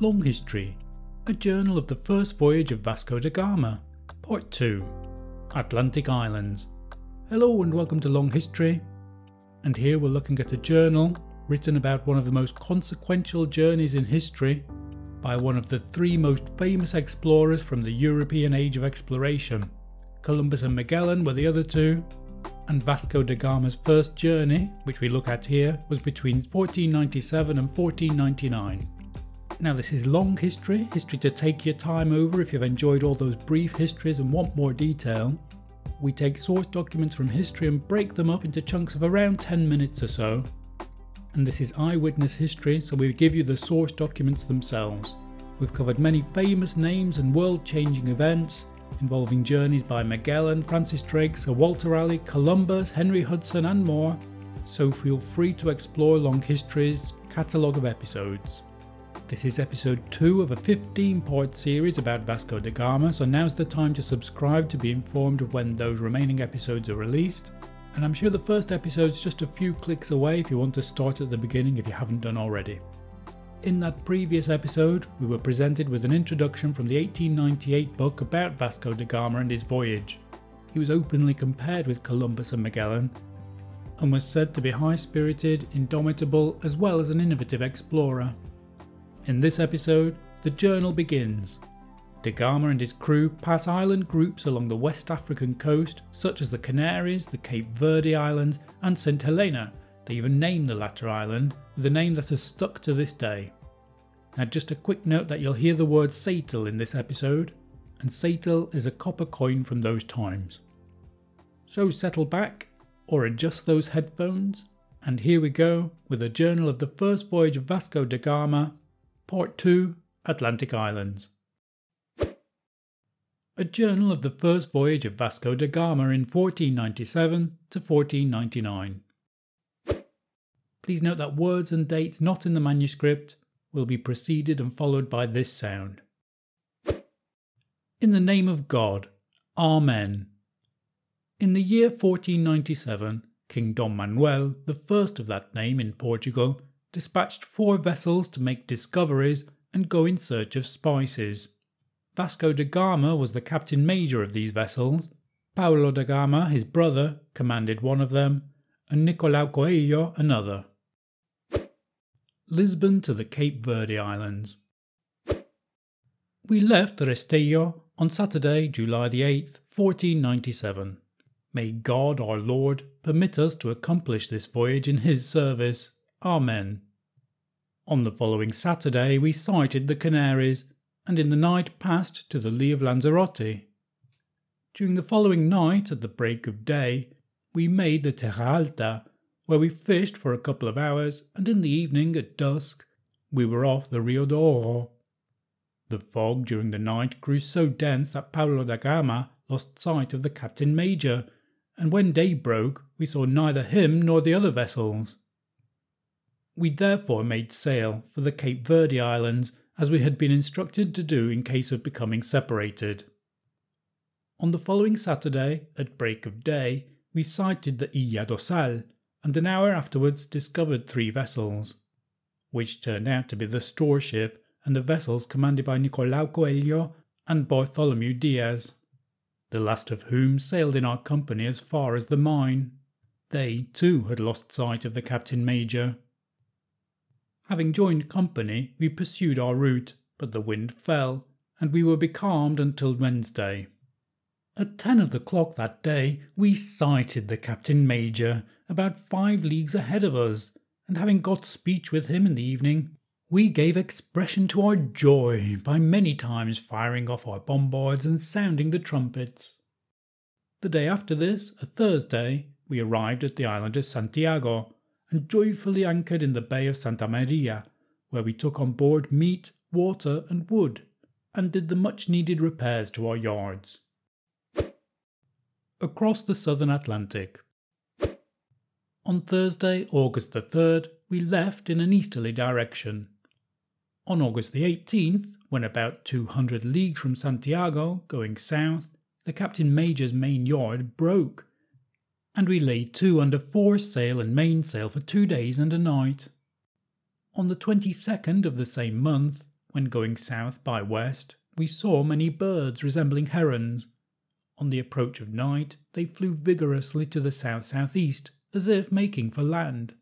Long History, a journal of the first voyage of Vasco da Gama, Part 2 Atlantic Islands. Hello and welcome to Long History. And here we're looking at a journal written about one of the most consequential journeys in history by one of the three most famous explorers from the European age of exploration. Columbus and Magellan were the other two, and Vasco da Gama's first journey, which we look at here, was between 1497 and 1499. Now, this is long history, history to take your time over if you've enjoyed all those brief histories and want more detail. We take source documents from history and break them up into chunks of around 10 minutes or so. And this is eyewitness history, so we give you the source documents themselves. We've covered many famous names and world changing events involving journeys by Magellan, Francis Drake, Sir Walter Raleigh, Columbus, Henry Hudson, and more. So feel free to explore Long History's catalogue of episodes. This is episode 2 of a 15 part series about Vasco da Gama, so now's the time to subscribe to be informed of when those remaining episodes are released. And I'm sure the first episode's just a few clicks away if you want to start at the beginning if you haven't done already. In that previous episode, we were presented with an introduction from the 1898 book about Vasco da Gama and his voyage. He was openly compared with Columbus and Magellan and was said to be high spirited, indomitable, as well as an innovative explorer. In this episode, the journal begins. Da Gama and his crew pass island groups along the West African coast, such as the Canaries, the Cape Verde Islands, and St. Helena. They even name the latter island with a name that has stuck to this day. Now, just a quick note that you'll hear the word ceitil in this episode, and ceitil is a copper coin from those times. So settle back or adjust those headphones, and here we go with a journal of the first voyage of Vasco da Gama Part 2 Atlantic Islands. A journal of the first voyage of Vasco da Gama in 1497 to 1499. Please note that words and dates not in the manuscript will be preceded and followed by this sound. In the name of God, Amen. In the year 1497, King Dom Manuel, the first of that name in Portugal, dispatched four vessels to make discoveries and go in search of spices. Vasco da Gama was the captain major of these vessels. Paulo da Gama, his brother, commanded one of them, and Nicolau Coelho another. Lisbon to the Cape Verde Islands. We left Restelo on Saturday, July the 8th, 1497. May God our Lord permit us to accomplish this voyage in His service. Amen. On the following Saturday, we sighted the Canaries, and in the night passed to the lee of Lanzarote. During the following night, at the break of day, we made the Terra Alta, where we fished for a couple of hours, and in the evening, at dusk, we were off the Rio de Oro. The fog during the night grew so dense that Paulo da Gama lost sight of the captain major, and when day broke, we saw neither him nor the other vessels. We therefore made sail for the Cape Verde Islands as we had been instructed to do in case of becoming separated. On the following Saturday, at break of day, we sighted the Ilha do Sal, and an hour afterwards discovered three vessels, which turned out to be the store ship and the vessels commanded by Nicolau Coelho and Bartholomew Diaz, the last of whom sailed in our company as far as the mine. They, too, had lost sight of the captain major. Having joined company, we pursued our route, but the wind fell, and we were becalmed until Wednesday. At ten of the clock that day, we sighted the Captain Major about five leagues ahead of us, and having got speech with him in the evening, we gave expression to our joy by many times firing off our bombards and sounding the trumpets. The day after this, a Thursday, we arrived at the island of Santiago, and joyfully anchored in the Bay of Santa Maria, where we took on board meat, water, and wood, and did the much needed repairs to our yards. Across the southern Atlantic. On Thursday, August the 3rd, we left in an easterly direction. On August the 18th, when about 200 leagues from Santiago, going south, the Captain Major's main yard broke and we laid to under foresail and mainsail for two days and a night. On the 22nd of the same month, when going south by west, we saw many birds resembling herons. On the approach of night, they flew vigorously to the south southeast, as if making for land.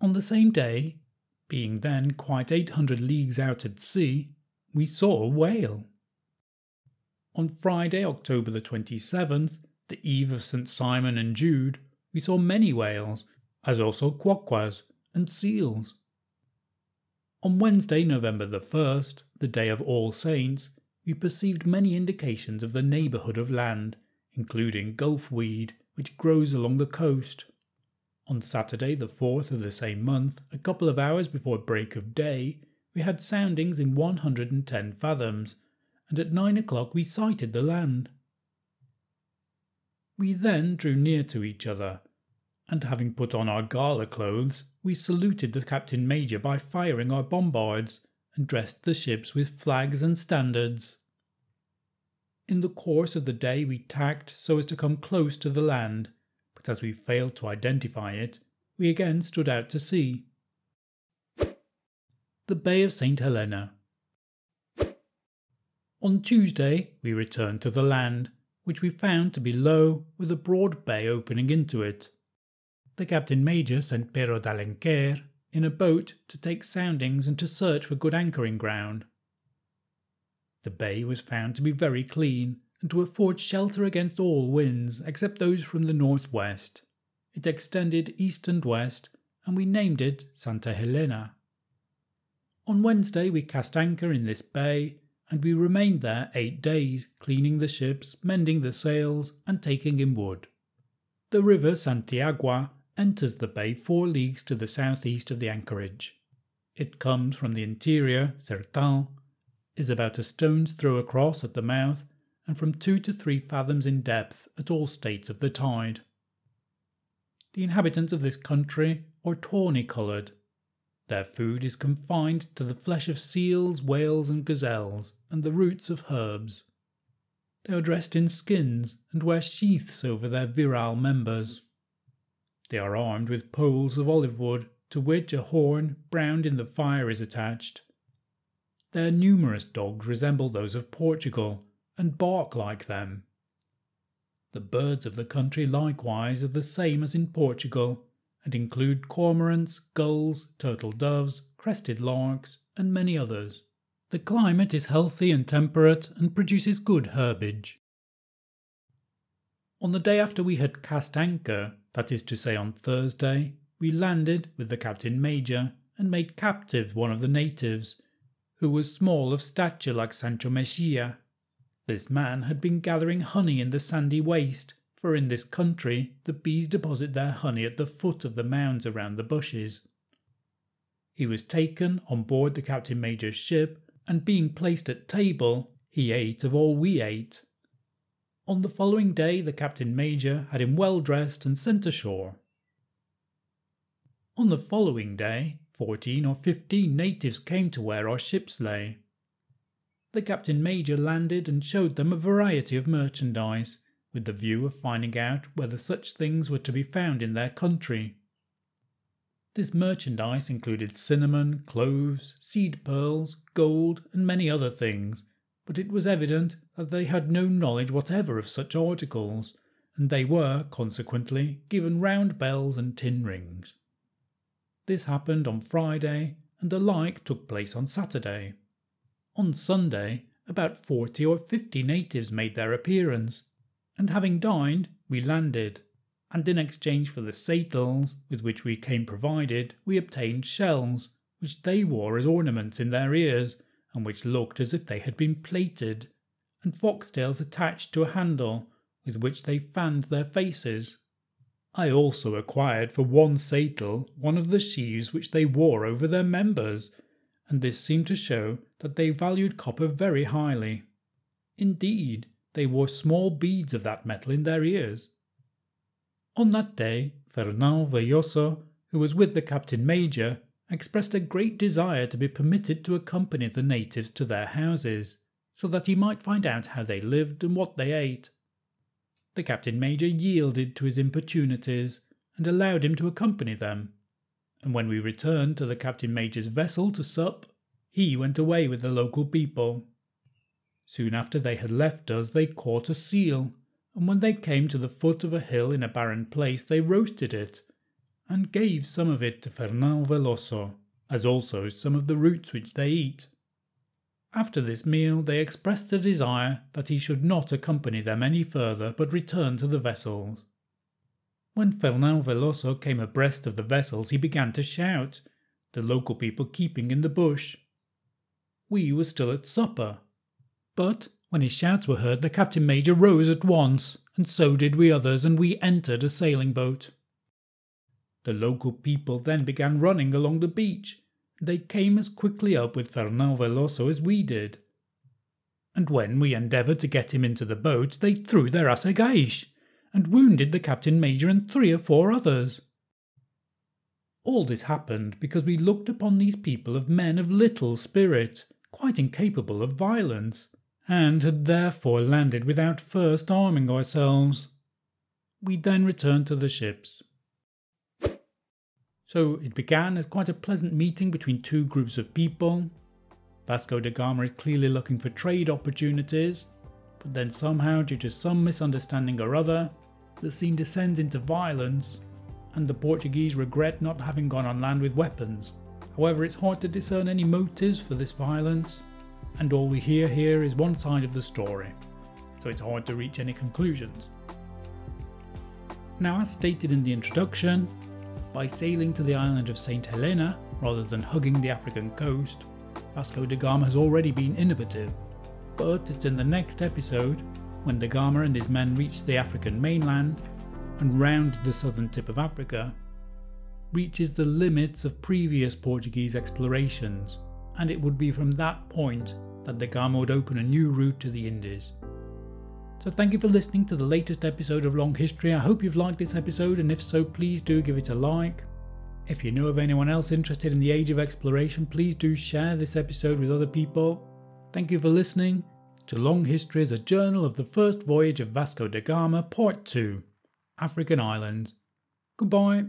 On the same day, being then quite 800 leagues out at sea, we saw a whale. On Friday, October the 27th, the eve of St. Simon and Jude, we saw many whales, as also quoquas and seals. On Wednesday, November the 1st, the day of All Saints, we perceived many indications of the neighbourhood of land, including gulf weed, which grows along the coast. On Saturday, the 4th of the same month, a couple of hours before break of day, we had soundings in 110 fathoms, and at nine o'clock we sighted the land. We then drew near to each other, and having put on our gala clothes, we saluted the captain major by firing our bombards, and dressed the ships with flags and standards. In the course of the day we tacked so as to come close to the land, but as we failed to identify it, we again stood out to sea. The Bay of St. Helena. On Tuesday, we returned to the land, which we found to be low, with a broad bay opening into it. The captain major sent Pero d'Alenquer in a boat to take soundings and to search for good anchoring ground. The bay was found to be very clean, and to afford shelter against all winds except those from the northwest. It extended east and west, and we named it Santa Helena. On Wednesday, we cast anchor in this bay, and we remained there eight days, cleaning the ships, mending the sails, and taking in wood. The river Santiagua enters the bay four leagues to the southeast of the anchorage. It comes from the interior, Sertão, is about a stone's throw across at the mouth, and from two to three fathoms in depth at all states of the tide. The inhabitants of this country are tawny coloured. Their food is confined to the flesh of seals, whales, and gazelles, and the roots of herbs. They are dressed in skins and wear sheaths over their virile members. They are armed with poles of olive wood, to which a horn browned in the fire is attached. Their numerous dogs resemble those of Portugal, and bark like them. The birds of the country likewise are the same as in Portugal, and include cormorants, gulls, turtle doves, crested larks, and many others. The climate is healthy and temperate and produces good herbage. On the day after we had cast anchor, that is to say on Thursday, we landed with the captain major and made captive one of the natives, who was small of stature like Sancho Mexia this man had been gathering honey in the sandy waste, for in this country the bees deposit their honey at the foot of the mounds around the bushes. He was taken on board the Captain Major's ship, and being placed at table, he ate of all we ate. On the following day, the Captain Major had him well dressed and sent ashore. On the following day, fourteen or fifteen natives came to where our ships lay the Captain Major landed and showed them a variety of merchandise, with the view of finding out whether such things were to be found in their country. This merchandise included cinnamon, cloves, seed pearls, gold, and many other things, but it was evident that they had no knowledge whatever of such articles, and they were, consequently, given round bells and tin rings. This happened on Friday, and the like took place on Saturday. On Sunday, about forty or fifty natives made their appearance, and having dined, we landed, and in exchange for the ceitils with which we came provided, we obtained shells, which they wore as ornaments in their ears, and which looked as if they had been plated, and foxtails attached to a handle, with which they fanned their faces. I also acquired for one ceitil one of the sheaves which they wore over their members, and this seemed to show that they valued copper very highly. Indeed, they wore small beads of that metal in their ears. On that day, Fernão Velloso, who was with the captain major, expressed a great desire to be permitted to accompany the natives to their houses, so that he might find out how they lived and what they ate. The captain major yielded to his importunities and allowed him to accompany them, and when we returned to the captain major's vessel to sup, he went away with the local people. Soon after they had left us, they caught a seal, and when they came to the foot of a hill in a barren place, they roasted it, and gave some of it to Fernão Veloso, as also some of the roots which they eat. After this meal, they expressed a desire that he should not accompany them any further, but return to the vessels. When Fernão Veloso came abreast of the vessels, he began to shout, the local people keeping in the bush. We were still at supper. But when his shouts were heard, the captain major rose at once, and so did we others, and we entered a sailing boat. The local people then began running along the beach. They came as quickly up with Fernão Veloso as we did. And when we endeavoured to get him into the boat, they threw their assegais and wounded the captain major and three or four others. All this happened because we looked upon these people of men of little spirit, quite incapable of violence, and had therefore landed without first arming ourselves. We then returned to the ships. So it began as quite a pleasant meeting between two groups of people. Vasco da Gama is clearly looking for trade opportunities, but then somehow, due to some misunderstanding or other, the scene descends into violence, and the Portuguese regret not having gone on land with weapons. However, it's hard to discern any motives for this violence, and all we hear here is one side of the story, so it's hard to reach any conclusions. Now, as stated in the introduction, by sailing to the island of St. Helena rather than hugging the African coast, Vasco da Gama has already been innovative. But it's in the next episode, when da Gama and his men reach the African mainland and round the southern tip of Africa, reaches the limits of previous Portuguese explorations, and it would be from that point that da Gama would open a new route to the Indies. So, thank you for listening to the latest episode of Long History. I hope you've liked this episode, and if so, please do give it a like. If you know of anyone else interested in the age of exploration, please do share this episode with other people. Thank you for listening to Long History as a journal of the first voyage of Vasco da Gama, Part 2 African Islands. Goodbye.